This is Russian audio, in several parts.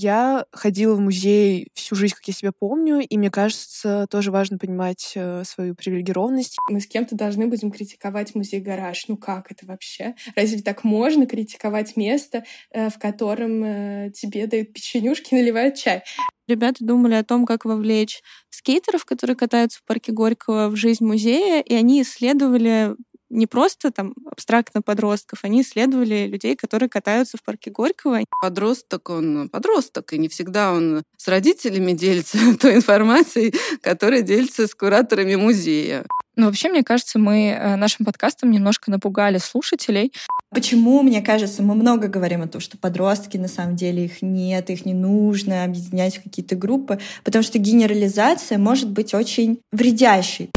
Я ходила в музей всю жизнь, как я себя помню, и мне кажется, тоже важно понимать э, свою привилегированность. Мы с кем-то должны будем критиковать музей-гараж. Ну как это вообще? Разве так можно критиковать место, э, в котором э, тебе дают печенюшки, наливают чай? Ребята думали о том, как вовлечь скейтеров, которые катаются в парке Горького, в жизнь музея, и они исследовали не просто там абстрактно подростков, они исследовали людей, которые катаются в парке Горького. Подросток, он подросток, и не всегда он с родителями делится той информацией, которая делится с кураторами музея. Ну, вообще, мне кажется, мы э, нашим подкастом немножко напугали слушателей. Почему, мне кажется, мы много говорим о том, что подростки, на самом деле, их нет, их не нужно объединять в какие-то группы, потому что генерализация может быть очень вредящей.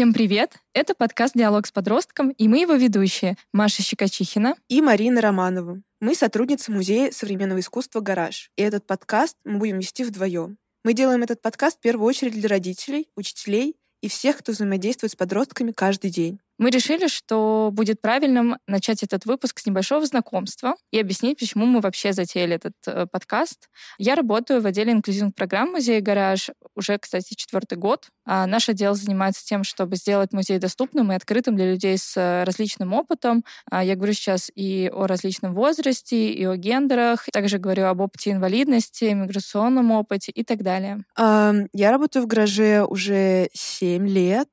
Всем привет! Это подкаст «Диалог с подростком» и мы его ведущие Маша Щекочихина и Марина Романова. Мы сотрудницы Музея современного искусства «Гараж». И этот подкаст мы будем вести вдвоем. Мы делаем этот подкаст в первую очередь для родителей, учителей и всех, кто взаимодействует с подростками каждый день. Мы решили, что будет правильным начать этот выпуск с небольшого знакомства и объяснить, почему мы вообще затеяли этот э, подкаст. Я работаю в отделе инклюзивных программ музея «Гараж» уже, кстати, четвертый год. А наш отдел занимается тем, чтобы сделать музей доступным и открытым для людей с э, различным опытом. А я говорю сейчас и о различном возрасте, и о гендерах. Также говорю об опыте инвалидности, миграционном опыте и так далее. Я работаю в «Гараже» уже 7 лет,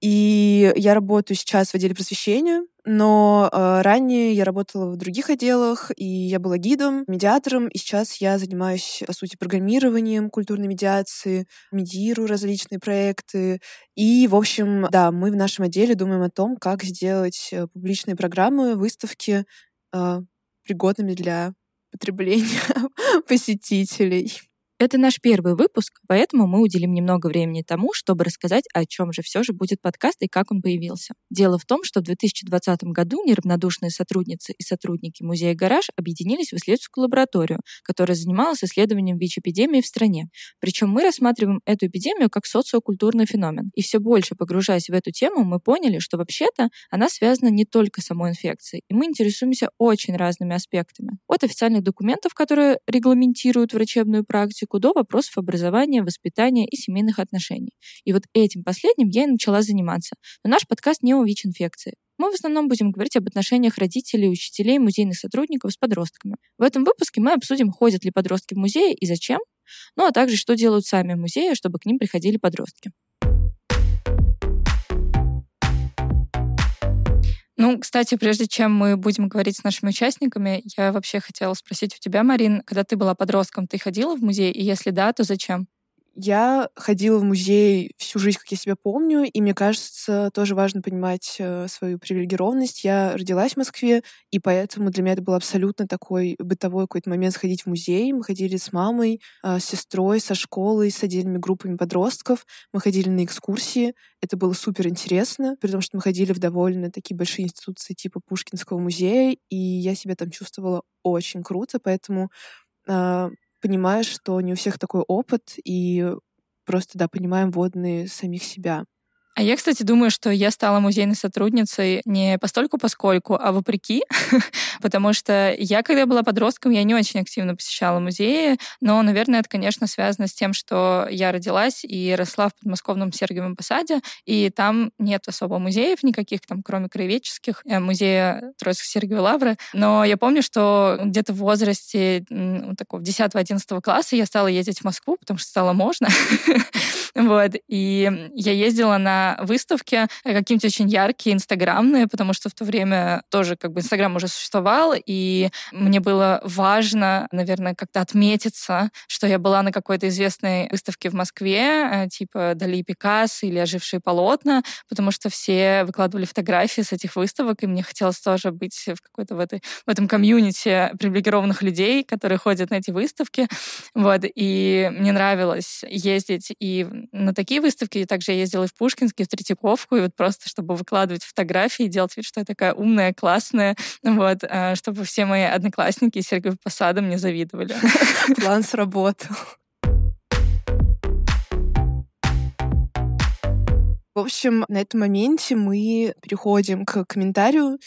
и я работаю сейчас в отделе просвещения, но э, ранее я работала в других отделах, и я была гидом, медиатором, и сейчас я занимаюсь, по сути, программированием культурной медиации, медиирую различные проекты. И, в общем, да, мы в нашем отделе думаем о том, как сделать э, публичные программы, выставки э, пригодными для потребления посетителей. Это наш первый выпуск, поэтому мы уделим немного времени тому, чтобы рассказать, о чем же все же будет подкаст и как он появился. Дело в том, что в 2020 году неравнодушные сотрудницы и сотрудники музея «Гараж» объединились в исследовательскую лабораторию, которая занималась исследованием ВИЧ-эпидемии в стране. Причем мы рассматриваем эту эпидемию как социокультурный феномен. И все больше погружаясь в эту тему, мы поняли, что вообще-то она связана не только с самой инфекцией, и мы интересуемся очень разными аспектами. От официальных документов, которые регламентируют врачебную практику, до вопросов образования, воспитания и семейных отношений. И вот этим последним я и начала заниматься. Но наш подкаст не о ВИЧ-инфекции. Мы в основном будем говорить об отношениях родителей, учителей, музейных сотрудников с подростками. В этом выпуске мы обсудим, ходят ли подростки в музеи и зачем, ну а также, что делают сами музеи, чтобы к ним приходили подростки. Ну, кстати, прежде чем мы будем говорить с нашими участниками, я вообще хотела спросить у тебя, Марин, когда ты была подростком, ты ходила в музей? И если да, то зачем? Я ходила в музей всю жизнь, как я себя помню, и мне кажется, тоже важно понимать э, свою привилегированность. Я родилась в Москве, и поэтому для меня это был абсолютно такой бытовой какой-то момент сходить в музей. Мы ходили с мамой, э, с сестрой, со школой, с отдельными группами подростков. Мы ходили на экскурсии. Это было супер интересно, при том, что мы ходили в довольно такие большие институции типа Пушкинского музея, и я себя там чувствовала очень круто, поэтому э, понимаешь, что не у всех такой опыт, и просто, да, понимаем водные самих себя. А я, кстати, думаю, что я стала музейной сотрудницей не постольку поскольку, а вопреки, потому что я, когда была подростком, я не очень активно посещала музеи, но, наверное, это, конечно, связано с тем, что я родилась и росла в подмосковном Сергиевом Посаде, и там нет особо музеев никаких, там, кроме краеведческих, э, музея Троицкой Сергиевой Лавры. Но я помню, что где-то в возрасте такого 10-11 класса я стала ездить в Москву, потому что стало можно. вот. И я ездила на выставки э, какие-нибудь очень яркие, инстаграмные, потому что в то время тоже как бы Инстаграм уже существовал, и мне было важно, наверное, как-то отметиться, что я была на какой-то известной выставке в Москве, э, типа Дали Пикассо или Ожившие полотна, потому что все выкладывали фотографии с этих выставок, и мне хотелось тоже быть в какой-то в, этой, в этом комьюнити привилегированных людей, которые ходят на эти выставки. Вот, и мне нравилось ездить и на такие выставки, и также я ездила и в Пушкинск, в Третьяковку, и вот просто, чтобы выкладывать фотографии и делать вид, что я такая умная, классная, вот, э, чтобы все мои одноклассники из Сергиев Посада мне завидовали. План сработал. В общем, на этом моменте мы переходим к комментарию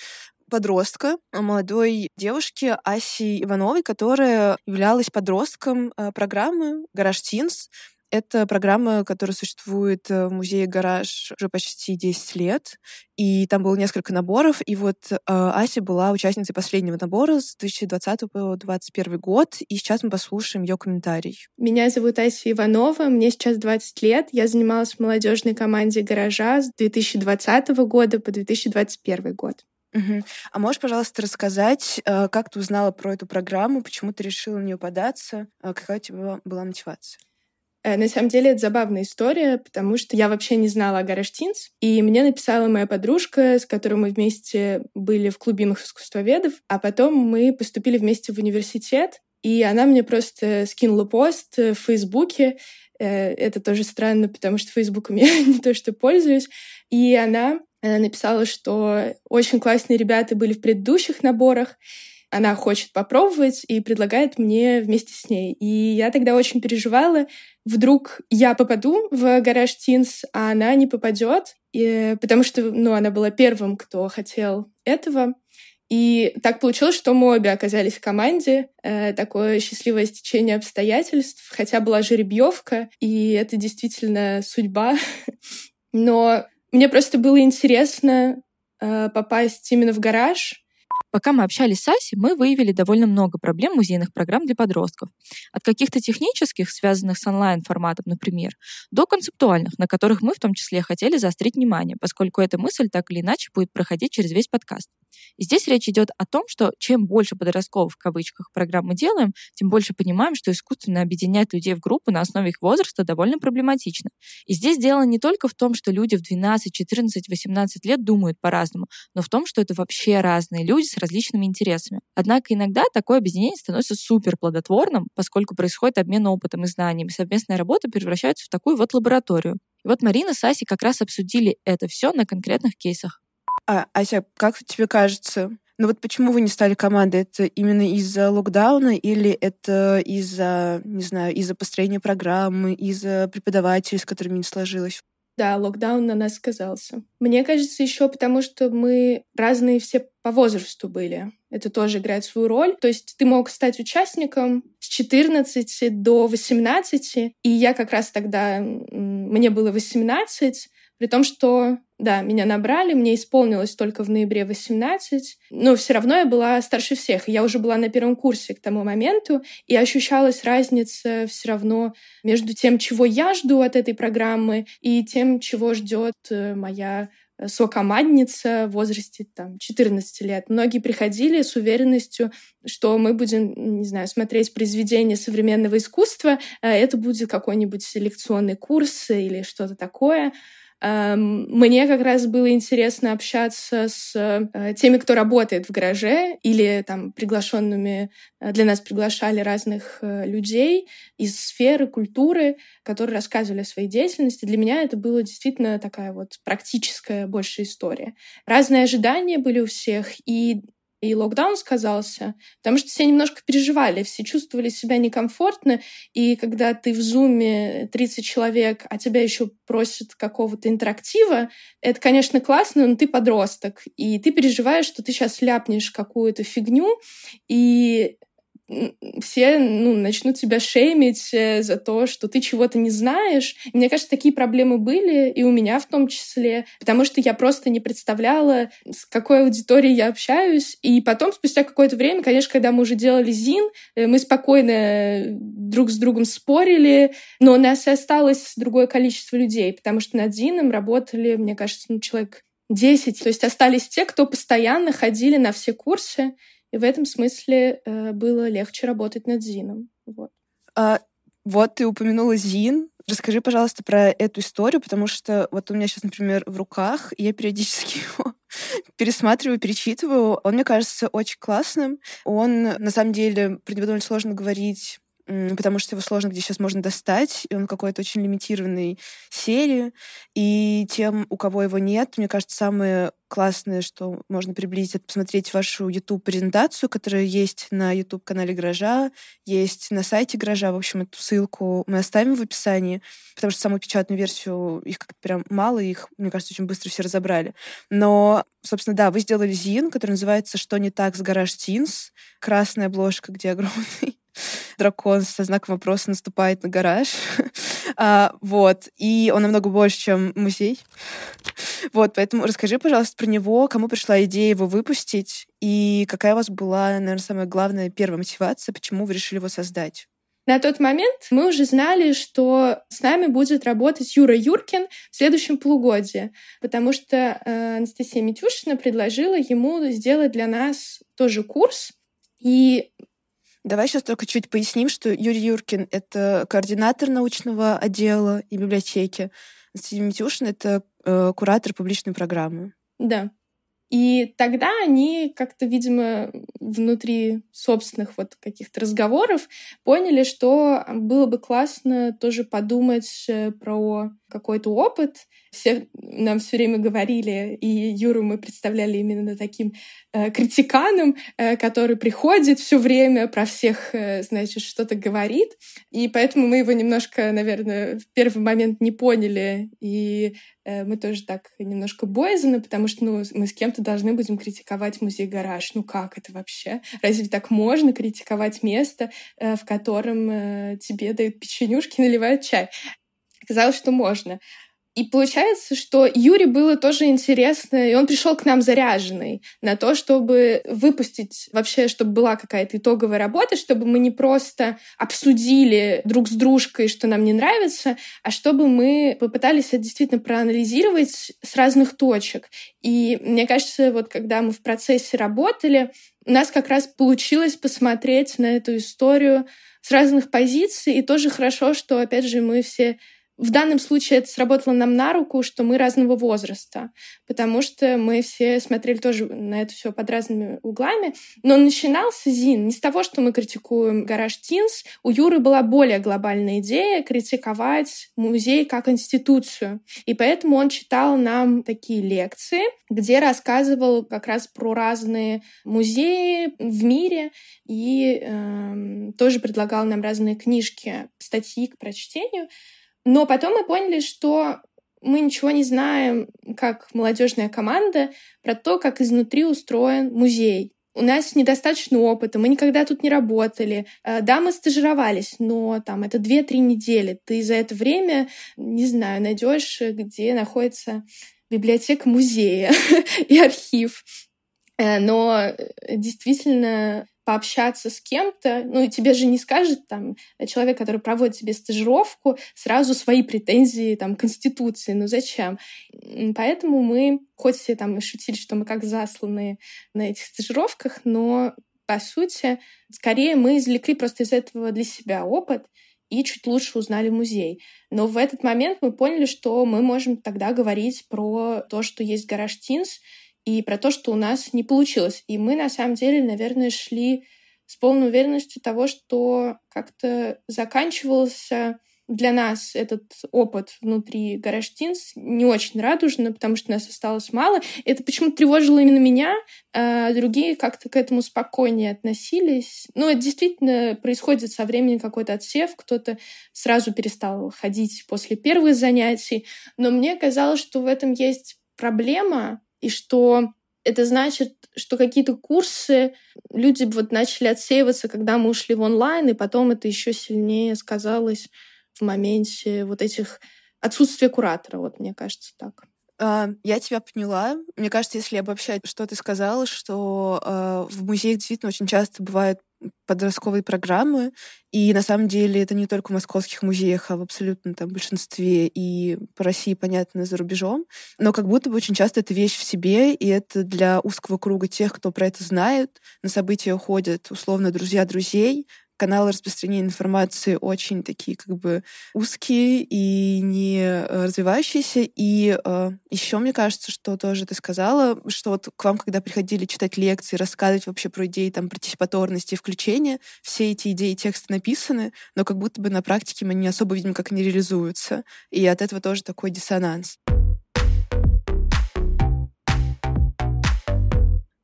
подростка, молодой девушки Аси Ивановой, которая являлась подростком э, программы «Гараж Тинс», это программа, которая существует э, в музее «Гараж» уже почти 10 лет, и там было несколько наборов, и вот э, Ася была участницей последнего набора с 2020 по 2021 год, и сейчас мы послушаем ее комментарий. Меня зовут Ася Иванова, мне сейчас 20 лет, я занималась в молодежной команде «Гаража» с 2020 года по 2021 год. Угу. А можешь, пожалуйста, рассказать, э, как ты узнала про эту программу, почему ты решила на нее податься, э, какая у тебя была мотивация? Э, на самом деле это забавная история, потому что я вообще не знала о Гараж Тинс, и мне написала моя подружка, с которой мы вместе были в клубе искусствоведов, а потом мы поступили вместе в университет, и она мне просто скинула пост в Фейсбуке, э, это тоже странно, потому что Фейсбуком я не то что пользуюсь. И она э, написала, что очень классные ребята были в предыдущих наборах, она хочет попробовать и предлагает мне вместе с ней. И я тогда очень переживала, вдруг я попаду в гараж Тинс, а она не попадет, и, потому что ну, она была первым, кто хотел этого. И так получилось, что мы обе оказались в команде. Э, такое счастливое стечение обстоятельств, хотя была жеребьевка, и это действительно судьба. Но мне просто было интересно э, попасть именно в гараж, Пока мы общались с Асей, мы выявили довольно много проблем музейных программ для подростков. От каких-то технических, связанных с онлайн-форматом, например, до концептуальных, на которых мы в том числе хотели заострить внимание, поскольку эта мысль так или иначе будет проходить через весь подкаст. И здесь речь идет о том, что чем больше подростковых в кавычках программ мы делаем, тем больше понимаем, что искусственно объединять людей в группы на основе их возраста довольно проблематично. И здесь дело не только в том, что люди в 12, 14, 18 лет думают по-разному, но в том, что это вообще разные люди с различными интересами. Однако иногда такое объединение становится супер плодотворным, поскольку происходит обмен опытом и знаниями, совместная работа превращается в такую вот лабораторию. И вот Марина с Асей как раз обсудили это все на конкретных кейсах. А, Ася, как тебе кажется, ну вот почему вы не стали командой? Это именно из-за локдауна или это из-за, не знаю, из-за построения программы, из-за преподавателей, с которыми не сложилось? Да, локдаун на нас сказался. Мне кажется, еще потому, что мы разные все по возрасту были. Это тоже играет свою роль. То есть ты мог стать участником с 14 до 18, и я как раз тогда, мне было 18, при том, что, да, меня набрали, мне исполнилось только в ноябре 18, но все равно я была старше всех. Я уже была на первом курсе к тому моменту, и ощущалась разница все равно между тем, чего я жду от этой программы, и тем, чего ждет э, моя э, сокомандница в возрасте там, 14 лет. Многие приходили с уверенностью, что мы будем, не знаю, смотреть произведения современного искусства, а это будет какой-нибудь селекционный курс или что-то такое. Эм, мне как раз было интересно общаться с э, теми, кто работает в гараже, или там приглашенными, э, для нас приглашали разных э, людей из сферы культуры, которые рассказывали о своей деятельности. Для меня это было действительно такая вот практическая больше история. Разные ожидания были у всех, и и локдаун сказался, потому что все немножко переживали, все чувствовали себя некомфортно, и когда ты в зуме 30 человек, а тебя еще просят какого-то интерактива, это, конечно, классно, но ты подросток, и ты переживаешь, что ты сейчас ляпнешь какую-то фигню, и все ну, начнут тебя шеймить э, за то, что ты чего-то не знаешь. Мне кажется, такие проблемы были, и у меня в том числе, потому что я просто не представляла, с какой аудиторией я общаюсь. И потом, спустя какое-то время, конечно, когда мы уже делали ЗИН, э, мы спокойно друг с другом спорили, но у нас и осталось другое количество людей, потому что над ЗИНом работали, мне кажется, ну, человек 10. То есть остались те, кто постоянно ходили на все курсы, и в этом смысле э, было легче работать над Зином. Вот. А, вот ты упомянула Зин. Расскажи, пожалуйста, про эту историю, потому что вот у меня сейчас, например, в руках, я периодически его пересматриваю, перечитываю. Он мне кажется очень классным. Он, на самом деле, про довольно сложно говорить потому что его сложно где сейчас можно достать, и он какой-то очень лимитированной серии. И тем, у кого его нет, мне кажется, самое классное, что можно приблизить, это посмотреть вашу YouTube-презентацию, которая есть на YouTube-канале Гаража, есть на сайте Гаража. В общем, эту ссылку мы оставим в описании, потому что саму печатную версию их как-то прям мало, их, мне кажется, очень быстро все разобрали. Но, собственно, да, вы сделали зин, который называется «Что не так с Гараж Тинс?». Красная обложка, где огромный дракон со знаком вопроса наступает на гараж. а, вот. И он намного больше, чем музей. вот, поэтому расскажи, пожалуйста, про него, кому пришла идея его выпустить, и какая у вас была, наверное, самая главная первая мотивация, почему вы решили его создать? На тот момент мы уже знали, что с нами будет работать Юра Юркин в следующем полугодии, потому что э, Анастасия Митюшина предложила ему сделать для нас тоже курс. И Давай сейчас только чуть поясним, что Юрий Юркин — это координатор научного отдела и библиотеки. Анастасия Митюшин — это э, куратор публичной программы. Да. И тогда они как-то, видимо, внутри собственных вот каких-то разговоров поняли, что было бы классно тоже подумать э, про какой-то опыт. Все нам все время говорили, и Юру мы представляли именно таким э, критиканом, э, который приходит все время про всех, э, значит, что-то говорит. И поэтому мы его немножко, наверное, в первый момент не поняли. И э, мы тоже так немножко боязны, потому что ну, мы с кем-то должны будем критиковать музей-гараж. Ну как это вообще? Разве так можно критиковать место, э, в котором э, тебе дают печенюшки, наливают чай? Оказалось, что можно. И получается, что Юре было тоже интересно, и он пришел к нам заряженный на то, чтобы выпустить вообще, чтобы была какая-то итоговая работа, чтобы мы не просто обсудили друг с дружкой, что нам не нравится, а чтобы мы попытались это действительно проанализировать с разных точек. И мне кажется, вот когда мы в процессе работали, у нас как раз получилось посмотреть на эту историю с разных позиций, и тоже хорошо, что, опять же, мы все в данном случае это сработало нам на руку, что мы разного возраста, потому что мы все смотрели тоже на это все под разными углами. Но начинался Зин не с того, что мы критикуем гараж Тинс. У Юры была более глобальная идея критиковать музей как институцию. И поэтому он читал нам такие лекции, где рассказывал как раз про разные музеи в мире и э, тоже предлагал нам разные книжки, статьи к прочтению. Но потом мы поняли, что мы ничего не знаем, как молодежная команда, про то, как изнутри устроен музей. У нас недостаточно опыта, мы никогда тут не работали. Э, да, мы стажировались, но там это 2-3 недели. Ты за это время, не знаю, найдешь, где находится библиотека музея и архив. Э, но э, действительно пообщаться с кем-то, ну и тебе же не скажет там человек, который проводит тебе стажировку, сразу свои претензии там Конституции, ну зачем? Поэтому мы, хоть все там и шутили, что мы как засланы на этих стажировках, но по сути, скорее мы извлекли просто из этого для себя опыт и чуть лучше узнали музей. Но в этот момент мы поняли, что мы можем тогда говорить про то, что есть гараж Тинс, и про то, что у нас не получилось. И мы, на самом деле, наверное, шли с полной уверенностью того, что как-то заканчивался для нас этот опыт внутри Гараж Тинс не очень радужно, потому что нас осталось мало. Это почему-то тревожило именно меня, а другие как-то к этому спокойнее относились. Ну, это действительно происходит со временем какой-то отсев, кто-то сразу перестал ходить после первых занятий, но мне казалось, что в этом есть проблема, и что это значит, что какие-то курсы люди вот начали отсеиваться, когда мы ушли в онлайн, и потом это еще сильнее сказалось в моменте вот этих отсутствия куратора, вот мне кажется так. А, я тебя поняла. Мне кажется, если обобщать, что ты сказала, что э, в музеях действительно очень часто бывают подростковые программы, и на самом деле это не только в московских музеях, а в абсолютно там большинстве и по России, понятно, за рубежом. Но как будто бы очень часто это вещь в себе, и это для узкого круга тех, кто про это знает. На события ходят, условно, друзья друзей, каналы распространения информации очень такие как бы узкие и не э, развивающиеся. И э, еще мне кажется, что тоже ты сказала, что вот к вам, когда приходили читать лекции, рассказывать вообще про идеи там партисипаторности и включения, все эти идеи текста написаны, но как будто бы на практике мы не особо видим, как они реализуются. И от этого тоже такой диссонанс.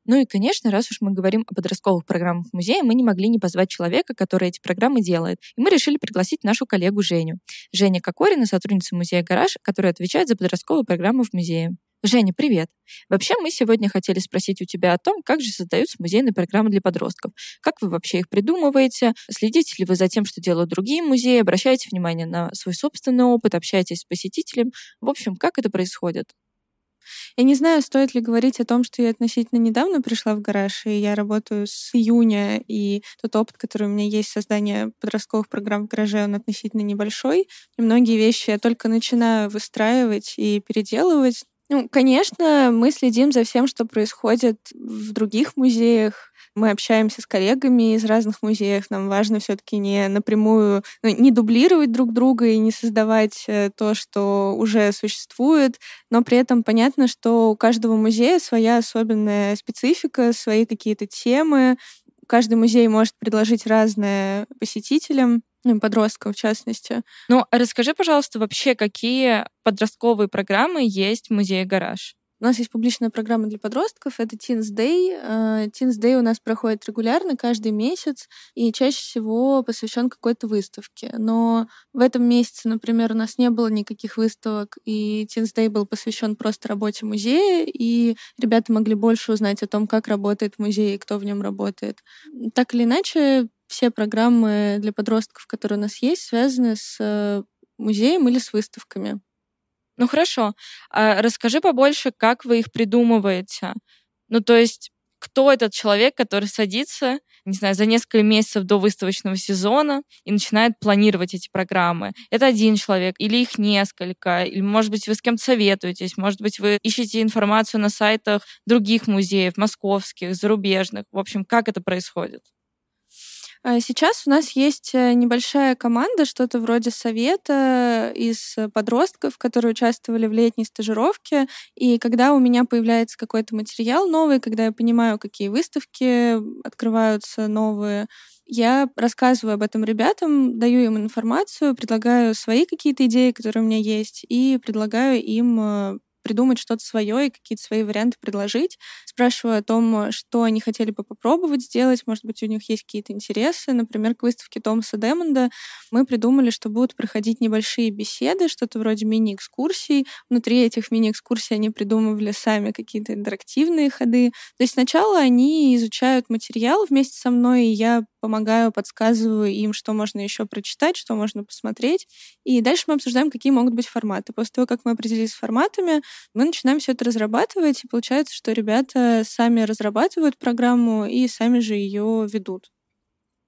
Ну и, конечно, раз уж мы говорим о подростковых программах музея, мы не могли не позвать человека, который эти программы делает. И мы решили пригласить нашу коллегу Женю. Женя Кокорина, сотрудница музея «Гараж», которая отвечает за подростковые программы в музее. Женя, привет! Вообще, мы сегодня хотели спросить у тебя о том, как же создаются музейные программы для подростков. Как вы вообще их придумываете? Следите ли вы за тем, что делают другие музеи? Обращаете внимание на свой собственный опыт? Общаетесь с посетителем? В общем, как это происходит? Я не знаю, стоит ли говорить о том, что я относительно недавно пришла в гараж, и я работаю с июня, и тот опыт, который у меня есть, создание подростковых программ в гараже, он относительно небольшой. И многие вещи я только начинаю выстраивать и переделывать. Ну, конечно, мы следим за всем, что происходит в других музеях, мы общаемся с коллегами из разных музеев. Нам важно все-таки не напрямую, ну, не дублировать друг друга и не создавать э, то, что уже существует, но при этом понятно, что у каждого музея своя особенная специфика, свои какие-то темы. Каждый музей может предложить разное посетителям, ну, подросткам в частности. Ну, а расскажи, пожалуйста, вообще, какие подростковые программы есть в музее «Гараж»? У нас есть публичная программа для подростков, это Teens Day. Э, Teens Day у нас проходит регулярно, каждый месяц, и чаще всего посвящен какой-то выставке. Но в этом месяце, например, у нас не было никаких выставок, и Teens Day был посвящен просто работе музея, и ребята могли больше узнать о том, как работает музей и кто в нем работает. Так или иначе, все программы для подростков, которые у нас есть, связаны с э, музеем или с выставками. Ну хорошо. А расскажи побольше, как вы их придумываете. Ну то есть кто этот человек, который садится, не знаю, за несколько месяцев до выставочного сезона и начинает планировать эти программы. Это один человек, или их несколько, или, может быть, вы с кем-то советуетесь, может быть, вы ищете информацию на сайтах других музеев, московских, зарубежных. В общем, как это происходит? А сейчас у нас есть э, небольшая команда, что-то вроде совета из подростков, которые участвовали в летней стажировке. И когда у меня появляется какой-то материал новый, когда я понимаю, какие выставки открываются новые, я рассказываю об этом ребятам, даю им информацию, предлагаю свои какие-то идеи, которые у меня есть, и предлагаю им э, придумать что-то свое и какие-то свои варианты предложить. Спрашиваю о том, что они хотели бы попробовать сделать. Может быть, у них есть какие-то интересы. Например, к выставке Томаса Демонда мы придумали, что будут проходить небольшие беседы, что-то вроде мини-экскурсий. Внутри этих мини-экскурсий они придумывали сами какие-то интерактивные ходы. То есть сначала они изучают материал вместе со мной, и я помогаю, подсказываю им, что можно еще прочитать, что можно посмотреть. И дальше мы обсуждаем, какие могут быть форматы. После того, как мы определились с форматами, мы начинаем все это разрабатывать, и получается, что ребята сами разрабатывают программу и сами же ее ведут.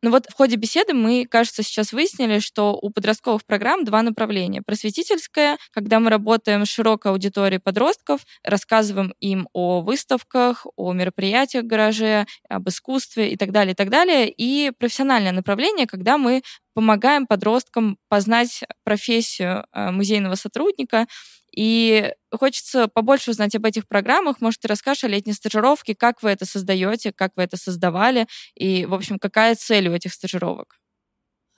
Ну вот в ходе беседы мы, кажется, сейчас выяснили, что у подростковых программ два направления. Просветительское, когда мы работаем с широкой аудиторией подростков, рассказываем им о выставках, о мероприятиях в гараже, об искусстве и так далее, и так далее. И профессиональное направление, когда мы помогаем подросткам познать профессию э, музейного сотрудника, и хочется побольше узнать об этих программах. Может, ты расскажешь о летней стажировке, как вы это создаете, как вы это создавали, и, в общем, какая цель у этих стажировок?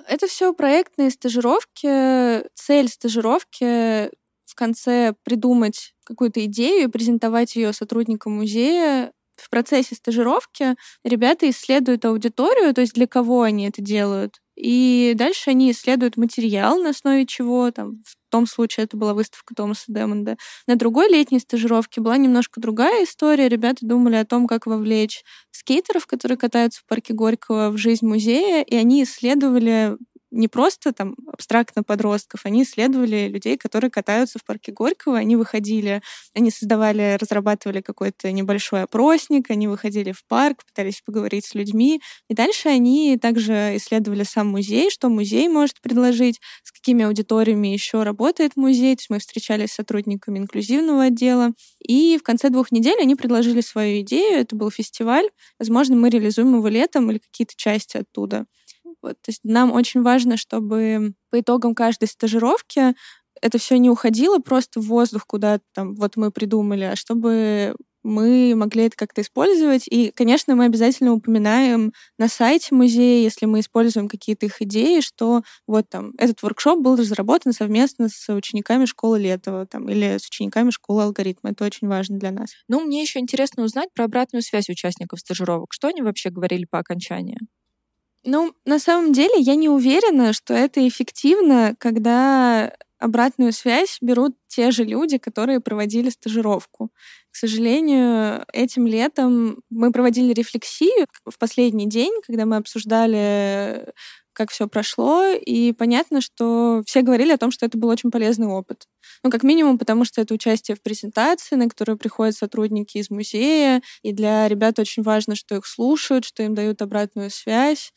Это все проектные стажировки. Цель стажировки в конце придумать какую-то идею и презентовать ее сотрудникам музея. В процессе стажировки ребята исследуют аудиторию, то есть для кого они это делают, и дальше они исследуют материал, на основе чего, там, в том случае это была выставка Томаса Демонда. На другой летней стажировке была немножко другая история. Ребята думали о том, как вовлечь скейтеров, которые катаются в парке Горького, в жизнь музея, и они исследовали не просто там абстрактно подростков, они исследовали людей, которые катаются в парке Горького, они выходили, они создавали, разрабатывали какой-то небольшой опросник, они выходили в парк, пытались поговорить с людьми, и дальше они также исследовали сам музей, что музей может предложить, с какими аудиториями еще работает музей, то есть мы встречались с сотрудниками инклюзивного отдела, и в конце двух недель они предложили свою идею, это был фестиваль, возможно, мы реализуем его летом или какие-то части оттуда. Вот. То есть нам очень важно, чтобы по итогам каждой стажировки это все не уходило просто в воздух куда-то там, вот мы придумали, а чтобы мы могли это как-то использовать. И, конечно, мы обязательно упоминаем на сайте музея, если мы используем какие-то их идеи, что вот там этот воркшоп был разработан совместно с учениками школы Летова там, или с учениками школы алгоритма. Это очень важно для нас. Ну, мне еще интересно узнать про обратную связь участников стажировок. Что они вообще говорили по окончании? Ну, на самом деле, я не уверена, что это эффективно, когда обратную связь берут те же люди, которые проводили стажировку. К сожалению, этим летом мы проводили рефлексию в последний день, когда мы обсуждали как все прошло, и понятно, что все говорили о том, что это был очень полезный опыт. Ну, как минимум, потому что это участие в презентации, на которую приходят сотрудники из музея, и для ребят очень важно, что их слушают, что им дают обратную связь.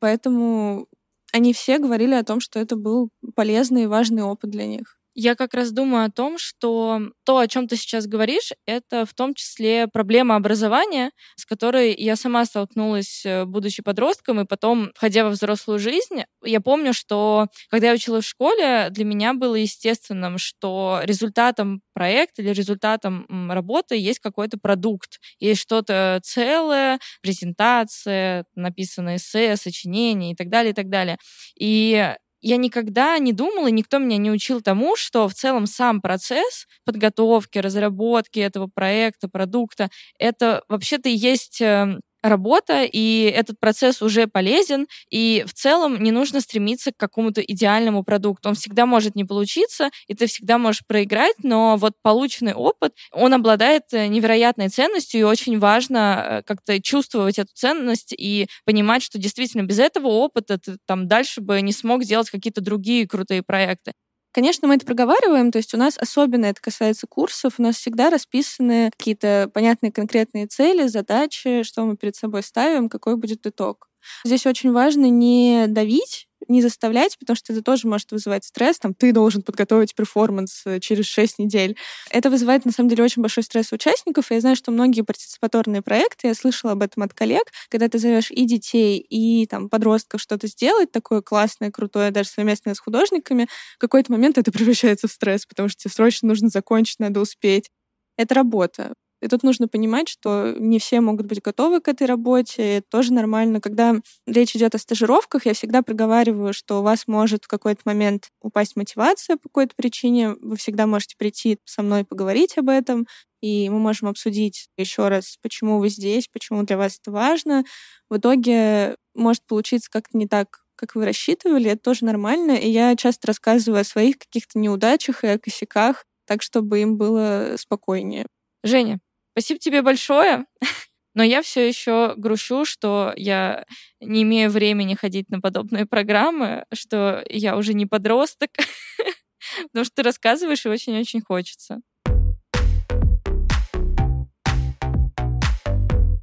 Поэтому они все говорили о том, что это был полезный и важный опыт для них. Я как раз думаю о том, что то, о чем ты сейчас говоришь, это в том числе проблема образования, с которой я сама столкнулась, э, будучи подростком, и потом, входя во взрослую жизнь. Я помню, что когда я училась в школе, для меня было естественным, что результатом проекта или результатом работы есть какой-то продукт, есть что-то целое, презентация, написанное эссе, сочинение и так далее, и так далее. И я никогда не думала, никто меня не учил тому, что в целом сам процесс подготовки, разработки этого проекта, продукта, это вообще-то есть эм, работа, и этот процесс уже полезен, и в целом не нужно стремиться к какому-то идеальному продукту. Он всегда может не получиться, и ты всегда можешь проиграть, но вот полученный опыт, он обладает э, невероятной ценностью, и очень важно э, как-то чувствовать эту ценность и понимать, что действительно без этого опыта ты там дальше бы не смог сделать какие-то другие крутые проекты. Конечно, мы это проговариваем, то есть у нас особенно это касается курсов, у нас всегда расписаны какие-то понятные конкретные цели, задачи, что мы перед собой ставим, какой будет итог. Здесь очень важно не давить не заставлять, потому что это тоже может вызывать стресс. Там ты должен подготовить перформанс э, через 6 недель. Это вызывает, на самом деле, очень большой стресс у участников. И я знаю, что многие партиципаторные проекты, я слышала об этом от коллег, когда ты зовешь и детей, и там подростков что-то сделать такое классное, крутое, даже совместное с художниками, в какой-то момент это превращается в стресс, потому что тебе срочно нужно закончить, надо успеть. Это работа. И тут нужно понимать, что не все могут быть готовы к этой работе. Это тоже нормально. Когда речь идет о стажировках, я всегда проговариваю, что у вас может в какой-то момент упасть мотивация по какой-то причине. Вы всегда можете прийти со мной поговорить об этом, и мы можем обсудить еще раз, почему вы здесь, почему для вас это важно. В итоге может получиться как-то не так, как вы рассчитывали, это тоже нормально. И я часто рассказываю о своих каких-то неудачах и о косяках, так, чтобы им было спокойнее. Женя, Спасибо тебе большое. Но я все еще грущу, что я не имею времени ходить на подобные программы, что я уже не подросток, потому что ты рассказываешь, и очень-очень хочется.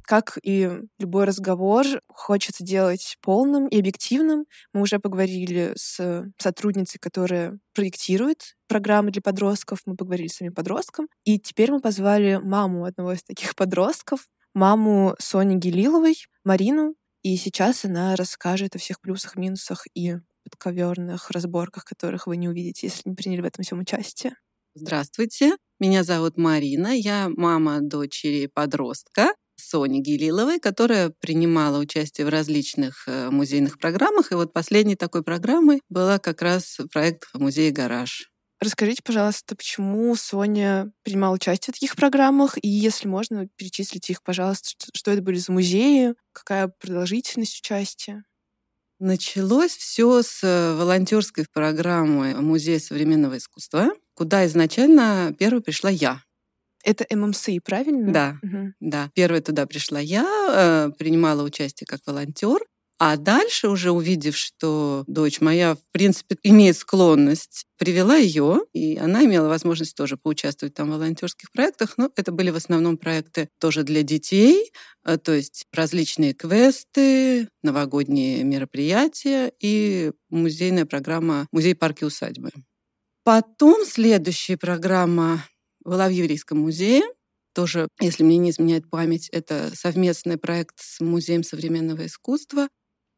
Как и любой разговор, хочется делать полным и объективным. Мы уже поговорили с сотрудницей, которая проектирует программы для подростков, мы поговорили с самим подростком. И теперь мы позвали маму одного из таких подростков, маму Сони Гелиловой, Марину. И сейчас она расскажет о всех плюсах, минусах и подковерных разборках, которых вы не увидите, если не приняли в этом всем участие. Здравствуйте, меня зовут Марина, я мама дочери подростка. Сони Гелиловой, которая принимала участие в различных э, музейных программах. И вот последней такой программой была как раз проект музея «Гараж». Расскажите, пожалуйста, почему Соня принимала участие в таких программах, и если можно, перечислите их, пожалуйста, что это были за музеи, какая продолжительность участия? Началось все с э, волонтерской программы Музея современного искусства, куда изначально первой пришла я. Это ММСИ, правильно? Да, угу. да. Первая туда пришла я, э, принимала участие как волонтер. А дальше, уже увидев, что дочь моя, в принципе, имеет склонность, привела ее, и она имела возможность тоже поучаствовать там в волонтерских проектах. Но это были в основном проекты тоже для детей, э, то есть различные квесты, новогодние мероприятия и музейная программа «Музей парки усадьбы». Потом следующая программа была в Еврейском музее. Тоже, если мне не изменяет память, это совместный проект с Музеем современного искусства.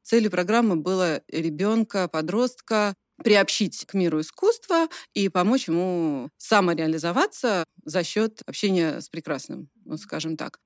целью программы было ребенка, подростка приобщить к миру искусства и помочь ему самореализоваться за счет общения с прекрасным, ну, скажем так.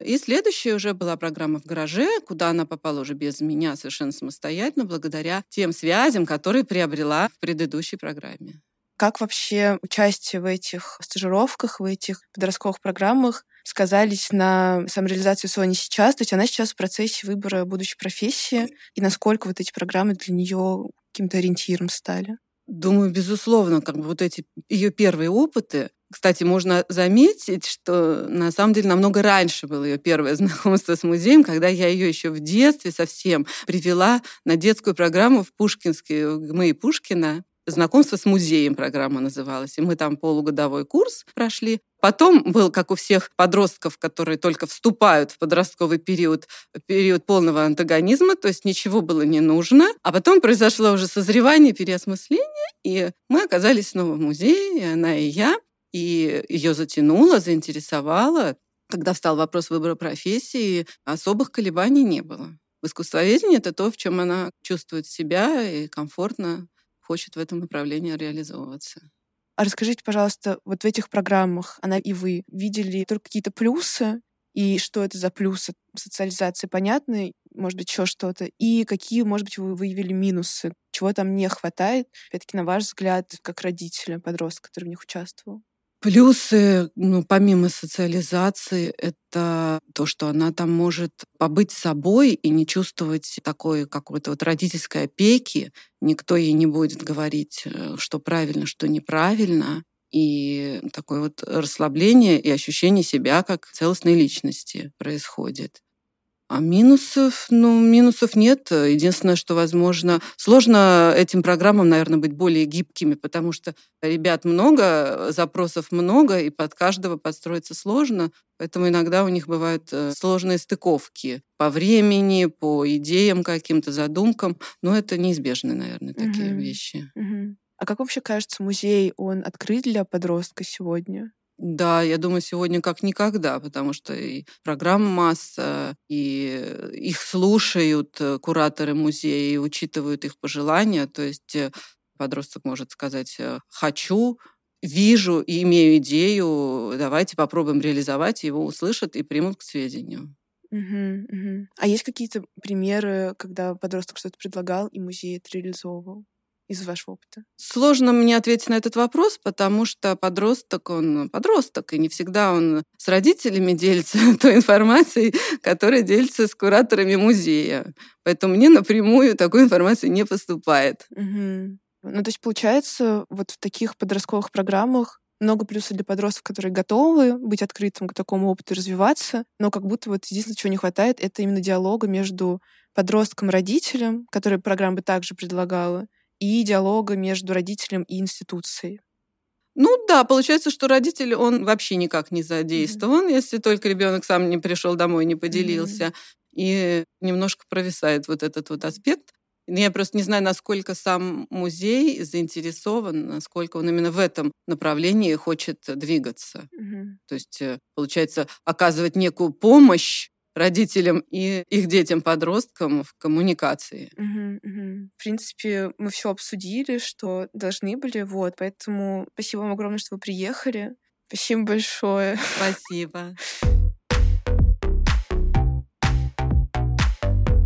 И следующая уже была программа в гараже, куда она попала уже без меня совершенно самостоятельно, благодаря тем связям, которые приобрела в предыдущей программе. Как вообще участие в этих стажировках, в этих подростковых программах сказались на самореализацию Сони сейчас? То есть она сейчас в процессе выбора будущей профессии, и насколько вот эти программы для нее каким-то ориентиром стали? Думаю, безусловно, как бы вот эти ее первые опыты, кстати, можно заметить, что на самом деле намного раньше было ее первое знакомство с музеем, когда я ее еще в детстве совсем привела на детскую программу в Пушкинский, в ГМИ Пушкина. Знакомство с музеем программа называлась. И мы там полугодовой курс прошли. Потом был, как у всех подростков, которые только вступают в подростковый период, период полного антагонизма, то есть ничего было не нужно. А потом произошло уже созревание, переосмысление, и мы оказались снова в музее, и она, и я. И ее затянуло, заинтересовало. Когда встал вопрос выбора профессии, особых колебаний не было. В искусствоведении это то, в чем она чувствует себя и комфортно хочет в этом направлении реализовываться. А расскажите, пожалуйста, вот в этих программах она и вы видели только какие-то плюсы, и что это за плюсы социализации, понятно, может быть, еще что-то, и какие, может быть, вы выявили минусы, чего там не хватает, опять-таки, на ваш взгляд, как родителя подростка, который в них участвовал? Плюсы, ну, помимо социализации, это то, что она там может побыть собой и не чувствовать такой какой-то вот родительской опеки. Никто ей не будет говорить, э, что правильно, что неправильно. И такое вот расслабление и ощущение себя как целостной личности происходит. А минусов, ну, минусов нет. Единственное, что, возможно, сложно этим программам, наверное, быть более гибкими, потому что ребят много, запросов много, и под каждого подстроиться сложно. Поэтому иногда у них бывают э, сложные стыковки по времени, по идеям каким-то, задумкам. Но это неизбежные, наверное, такие угу. вещи. Угу. А как вообще кажется, музей, он открыт для подростка сегодня? Да, я думаю, сегодня как никогда, потому что и программ масса, и их слушают э, кураторы музея, и учитывают их пожелания. То есть э, подросток может сказать э, «хочу», вижу и имею идею, давайте попробуем реализовать, его услышат и примут к сведению. Угу, угу. А есть какие-то примеры, когда подросток что-то предлагал, и музей это реализовывал? Из вашего опыта? Сложно мне ответить на этот вопрос, потому что подросток, он подросток, и не всегда он с родителями делится той информацией, которая делится с кураторами музея. Поэтому мне напрямую такой информации не поступает. Угу. Ну, то есть, получается, вот в таких подростковых программах много плюсов для подростков, которые готовы быть открытым к такому опыту и развиваться, но как будто вот единственное, чего не хватает, это именно диалога между подростком и родителем, который программа бы также предлагала, и диалога между родителем и институцией. Ну да, получается, что родитель, он вообще никак не задействован, mm-hmm. если только ребенок сам не пришел домой, не поделился. Mm-hmm. И немножко провисает вот этот вот аспект. Я просто не знаю, насколько сам музей заинтересован, насколько он именно в этом направлении хочет двигаться. Mm-hmm. То есть, э, получается, оказывать некую помощь родителям и их детям-подросткам в коммуникации. Угу, угу. В принципе, мы все обсудили, что должны были, вот, поэтому спасибо вам огромное, что вы приехали. Спасибо большое. Спасибо.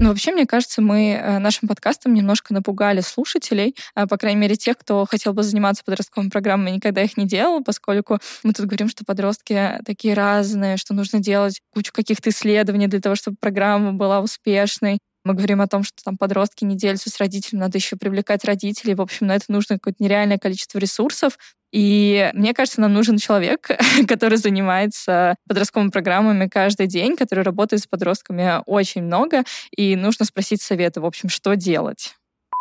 Ну, вообще, мне кажется, мы э, нашим подкастом немножко напугали слушателей, э, по крайней мере, тех, кто хотел бы заниматься подростковыми программами, никогда их не делал, поскольку мы тут говорим, что подростки такие разные, что нужно делать кучу каких-то исследований для того, чтобы программа была успешной. Мы говорим о том, что там подростки не делятся с родителями, надо еще привлекать родителей. В общем, на это нужно какое-то нереальное количество ресурсов. И мне кажется, нам нужен человек, который занимается подростковыми программами каждый день, который работает с подростками очень много, и нужно спросить совета, в общем, что делать.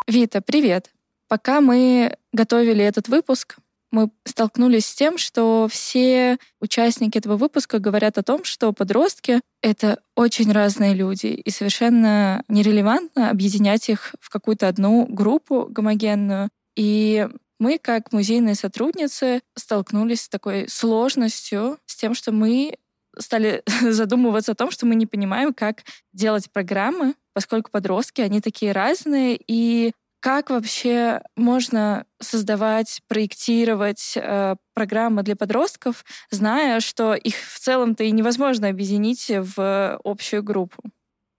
Вита, привет. Пока мы готовили этот выпуск, мы столкнулись с тем, что все участники этого выпуска говорят о том, что подростки — это очень разные люди, и совершенно нерелевантно объединять их в какую-то одну группу гомогенную. И мы, как музейные сотрудницы, столкнулись с такой сложностью, с тем, что мы стали задумываться о том, что мы не понимаем, как делать программы, поскольку подростки, они такие разные, и как вообще можно создавать, проектировать э, программы для подростков, зная, что их в целом-то и невозможно объединить в общую группу?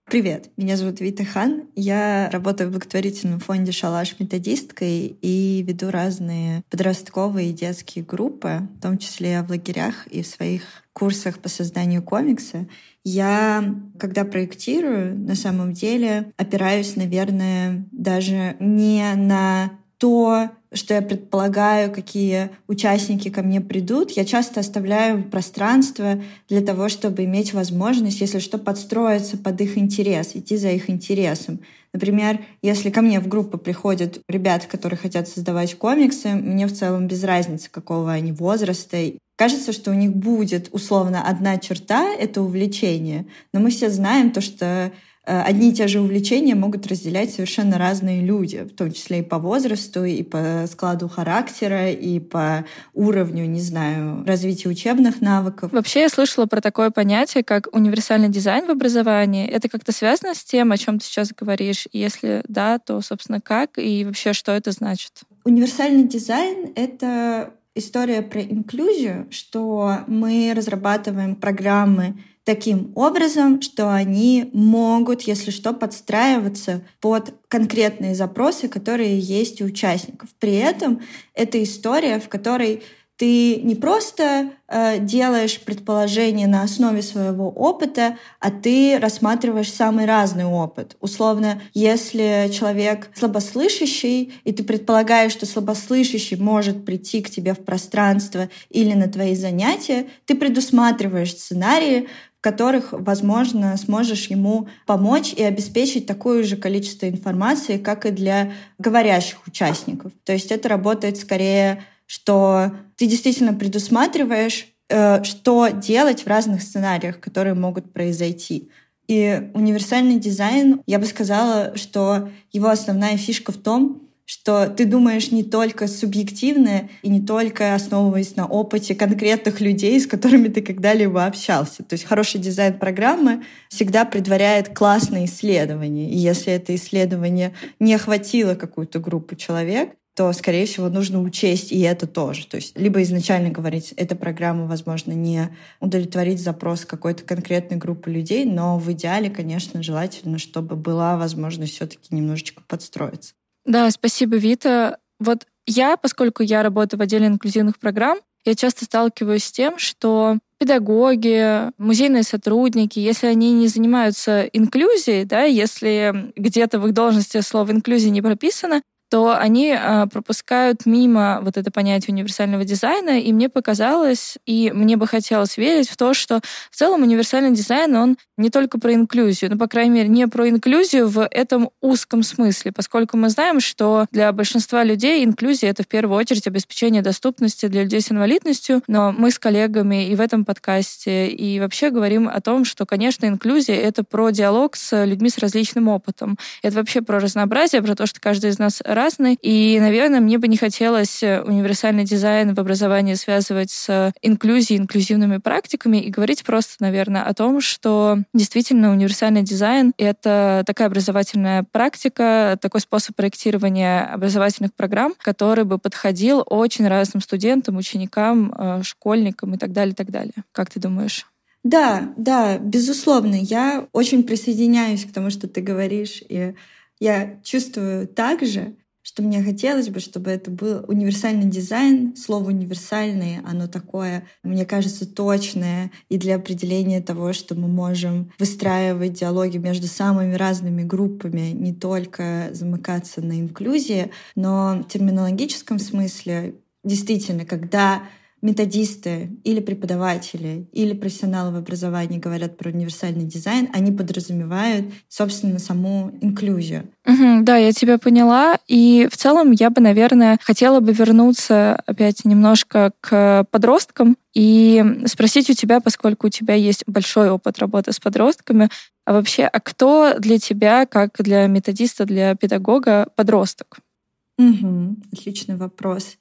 Привет, меня зовут Вита Хан. Я работаю в благотворительном фонде «Шалаш» методисткой и веду разные подростковые и детские группы, в том числе в лагерях и в своих курсах по созданию комикса. Я, когда проектирую, на самом деле опираюсь, наверное, даже не на то, что я предполагаю, какие участники ко мне придут, я часто оставляю пространство для того, чтобы иметь возможность, если что, подстроиться под их интерес, идти за их интересом. Например, если ко мне в группу приходят ребята, которые хотят создавать комиксы, мне в целом без разницы, какого они возраста. Кажется, что у них будет условно одна черта — это увлечение. Но мы все знаем то, что одни и те же увлечения могут разделять совершенно разные люди, в том числе и по возрасту, и по складу характера, и по уровню, не знаю, развития учебных навыков. Вообще я слышала про такое понятие, как универсальный дизайн в образовании. Это как-то связано с тем, о чем ты сейчас говоришь? Если да, то, собственно, как и вообще что это значит? Универсальный дизайн — это история про инклюзию, что мы разрабатываем программы таким образом, что они могут, если что, подстраиваться под конкретные запросы, которые есть у участников. При этом это история, в которой ты не просто э, делаешь предположение на основе своего опыта, а ты рассматриваешь самый разный опыт. Условно, если человек слабослышащий, и ты предполагаешь, что слабослышащий может прийти к тебе в пространство или на твои занятия, ты предусматриваешь сценарии, которых, возможно, сможешь ему помочь и обеспечить такое же количество информации, как и для говорящих участников. То есть это работает скорее что ты действительно предусматриваешь, э, что делать в разных сценариях, которые могут произойти. И универсальный дизайн, я бы сказала, что его основная фишка в том, что ты думаешь не только субъективно и не только основываясь на опыте конкретных людей, с которыми ты когда-либо общался. То есть хороший дизайн программы всегда предваряет классное исследование. И если это исследование не охватило какую-то группу человек, то, скорее всего, нужно учесть и это тоже. То есть либо изначально говорить, эта программа, возможно, не удовлетворит запрос какой-то конкретной группы людей, но в идеале, конечно, желательно, чтобы была возможность все таки немножечко подстроиться. Да, спасибо, Вита. Вот я, поскольку я работаю в отделе инклюзивных программ, я часто сталкиваюсь с тем, что педагоги, музейные сотрудники, если они не занимаются инклюзией, да, если где-то в их должности слово инклюзия не прописано, то они а, пропускают мимо вот это понятие универсального дизайна, и мне показалось, и мне бы хотелось верить в то, что в целом универсальный дизайн, он не только про инклюзию, но, по крайней мере, не про инклюзию в этом узком смысле, поскольку мы знаем, что для большинства людей инклюзия — это в первую очередь обеспечение доступности для людей с инвалидностью, но мы с коллегами и в этом подкасте, и вообще говорим о том, что, конечно, инклюзия — это про диалог с людьми с различным опытом. Это вообще про разнообразие, про то, что каждый из нас разный. И, наверное, мне бы не хотелось э, универсальный дизайн в образовании связывать с инклюзией, инклюзивными практиками и говорить просто, наверное, о том, что действительно универсальный дизайн — это такая образовательная практика, такой способ проектирования образовательных программ, который бы подходил очень разным студентам, ученикам, э, школьникам и так далее, и так далее. Как ты думаешь? Да, да, безусловно. Я очень присоединяюсь к тому, что ты говоришь, и я чувствую так же, что мне хотелось бы, чтобы это был универсальный дизайн. Слово универсальный, оно такое, мне кажется, точное и для определения того, что мы можем выстраивать диалоги между самыми разными группами, не только замыкаться на инклюзии, но в терминологическом смысле действительно, когда методисты или преподаватели или профессионалы в образовании говорят про универсальный дизайн, они подразумевают, собственно, саму инклюзию. Угу, да, я тебя поняла. И в целом я бы, наверное, хотела бы вернуться опять немножко к подросткам и спросить у тебя, поскольку у тебя есть большой опыт работы с подростками, а вообще, а кто для тебя, как для методиста, для педагога, подросток? Угу, отличный вопрос.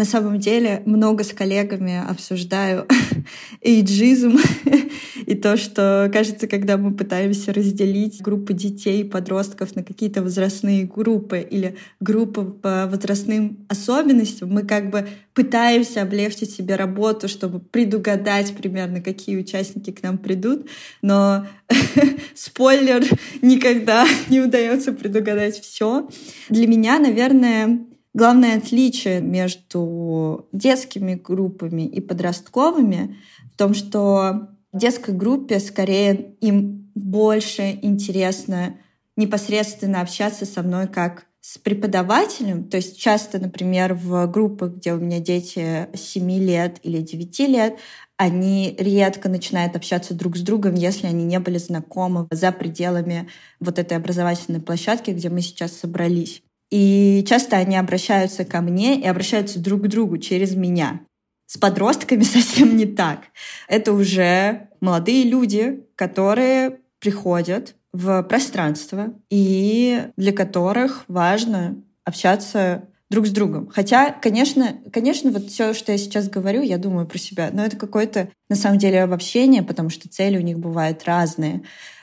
На самом деле много с коллегами обсуждаю эйджизм и то, что, кажется, когда мы пытаемся разделить группы детей подростков на какие-то возрастные группы или группы по возрастным особенностям, мы как бы пытаемся облегчить себе работу, чтобы предугадать примерно, какие участники к нам придут, но спойлер, никогда не удается предугадать все. Для меня, наверное, Главное отличие между детскими группами и подростковыми в том, что в детской группе скорее им больше интересно непосредственно общаться со мной как с преподавателем. То есть часто, например, в группах, где у меня дети 7 лет или 9 лет, они редко начинают общаться друг с другом, если они не были знакомы за пределами вот этой образовательной площадки, где мы сейчас собрались. И часто они обращаются ко мне и обращаются друг к другу через меня. С подростками совсем не так. Это уже молодые люди, которые приходят в пространство и для которых важно общаться друг с другом. Хотя, конечно, конечно, вот все, что я сейчас говорю, я думаю про себя, но это какое-то на самом деле обобщение, потому что цели у них бывают разные.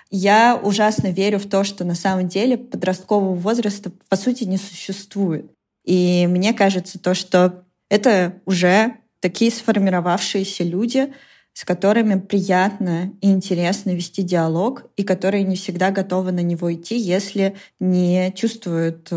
Я ужасно верю в то, что на самом деле подросткового возраста по сути не существует. И мне кажется то, что это уже такие сформировавшиеся люди, с которыми приятно и интересно вести диалог, и которые не всегда готовы на него идти, если не чувствуют э,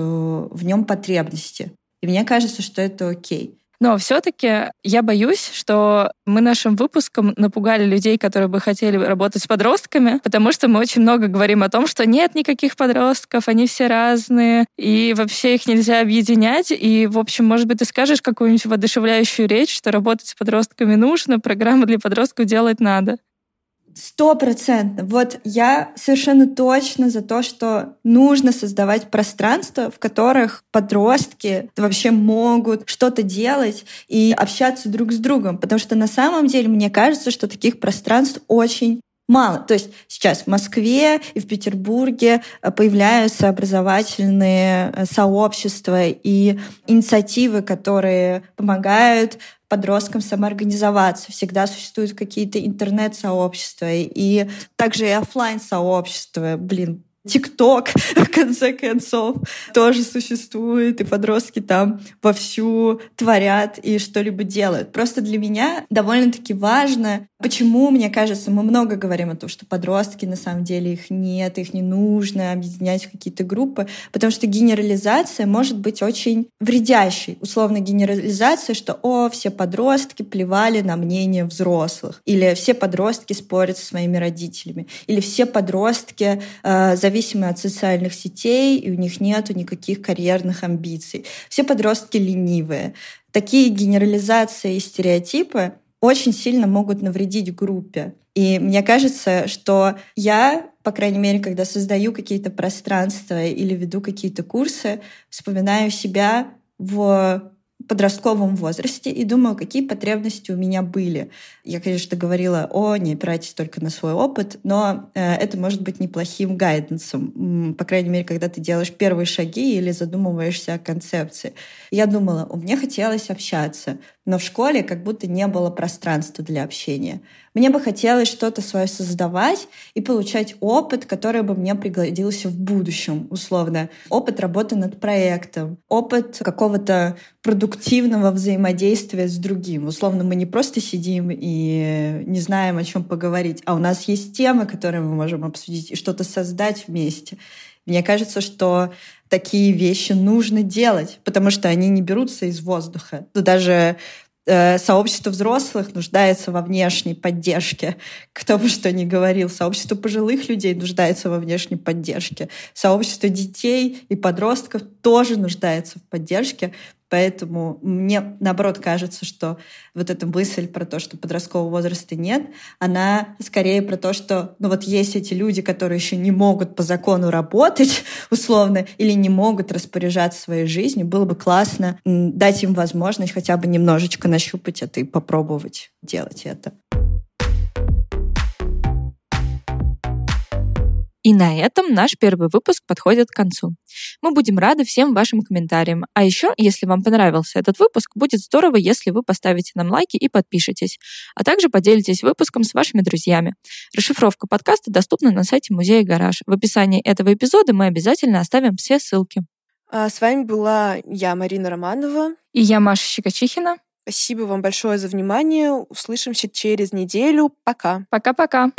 в нем потребности. И мне кажется, что это окей. Но все-таки я боюсь, что мы нашим выпуском напугали людей, которые бы хотели работать с подростками, потому что мы очень много говорим о том, что нет никаких подростков, они все разные, и вообще их нельзя объединять. И, в общем, может быть, ты скажешь какую-нибудь воодушевляющую речь, что работать с подростками нужно, программы для подростков делать надо. Сто процентов. Вот я совершенно точно за то, что нужно создавать пространства, в которых подростки вообще могут что-то делать и общаться друг с другом. Потому что на самом деле мне кажется, что таких пространств очень мало. То есть сейчас в Москве и в Петербурге э, появляются образовательные э, сообщества и инициативы, которые помогают подросткам самоорганизоваться. Всегда существуют какие-то интернет-сообщества и также и офлайн сообщества Блин, ТикТок, в конце концов, тоже существует, и подростки там вовсю творят и что-либо делают. Просто для меня довольно-таки важно, почему, мне кажется, мы много говорим о том, что подростки, на самом деле, их нет, их не нужно объединять в какие-то группы, потому что генерализация может быть очень вредящей. Условно генерализация, что, о, все подростки плевали на мнение взрослых, или все подростки спорят со своими родителями, или все подростки э, зависимы от социальных сетей, и у них нет никаких карьерных амбиций. Все подростки ленивые. Такие генерализации и стереотипы очень сильно могут навредить группе. И мне кажется, что я, по крайней мере, когда создаю какие-то пространства или веду какие-то курсы, вспоминаю себя в подростковом возрасте и думаю, какие потребности у меня были. Я, конечно, говорила, о, не опирайтесь только на свой опыт, но э, это может быть неплохим гайденсом, по крайней мере, когда ты делаешь первые шаги или задумываешься о концепции. Я думала, у меня хотелось общаться, но в школе как будто не было пространства для общения. Мне бы хотелось что-то свое создавать и получать опыт, который бы мне пригодился в будущем, условно. Опыт работы над проектом, опыт какого-то продуктивного взаимодействия с другим. Условно, мы не просто сидим и не знаем, о чем поговорить, а у нас есть темы, которые мы можем обсудить и что-то создать вместе. Мне кажется, что такие вещи нужно делать, потому что они не берутся из воздуха. Даже сообщество взрослых нуждается во внешней поддержке. Кто бы что ни говорил, сообщество пожилых людей нуждается во внешней поддержке. Сообщество детей и подростков тоже нуждается в поддержке. Поэтому мне, наоборот, кажется, что вот эта мысль про то, что подросткового возраста нет, она скорее про то, что ну вот есть эти люди, которые еще не могут по закону работать, условно, или не могут распоряжаться своей жизнью. Было бы классно дать им возможность хотя бы немножечко нащупать это и попробовать делать это. И на этом наш первый выпуск подходит к концу. Мы будем рады всем вашим комментариям. А еще, если вам понравился этот выпуск, будет здорово, если вы поставите нам лайки и подпишитесь. А также поделитесь выпуском с вашими друзьями. Расшифровка подкаста доступна на сайте Музея Гараж. В описании этого эпизода мы обязательно оставим все ссылки. А с вами была я, Марина Романова. И я, Маша Щекочихина. Спасибо вам большое за внимание. Услышимся через неделю. Пока. Пока-пока.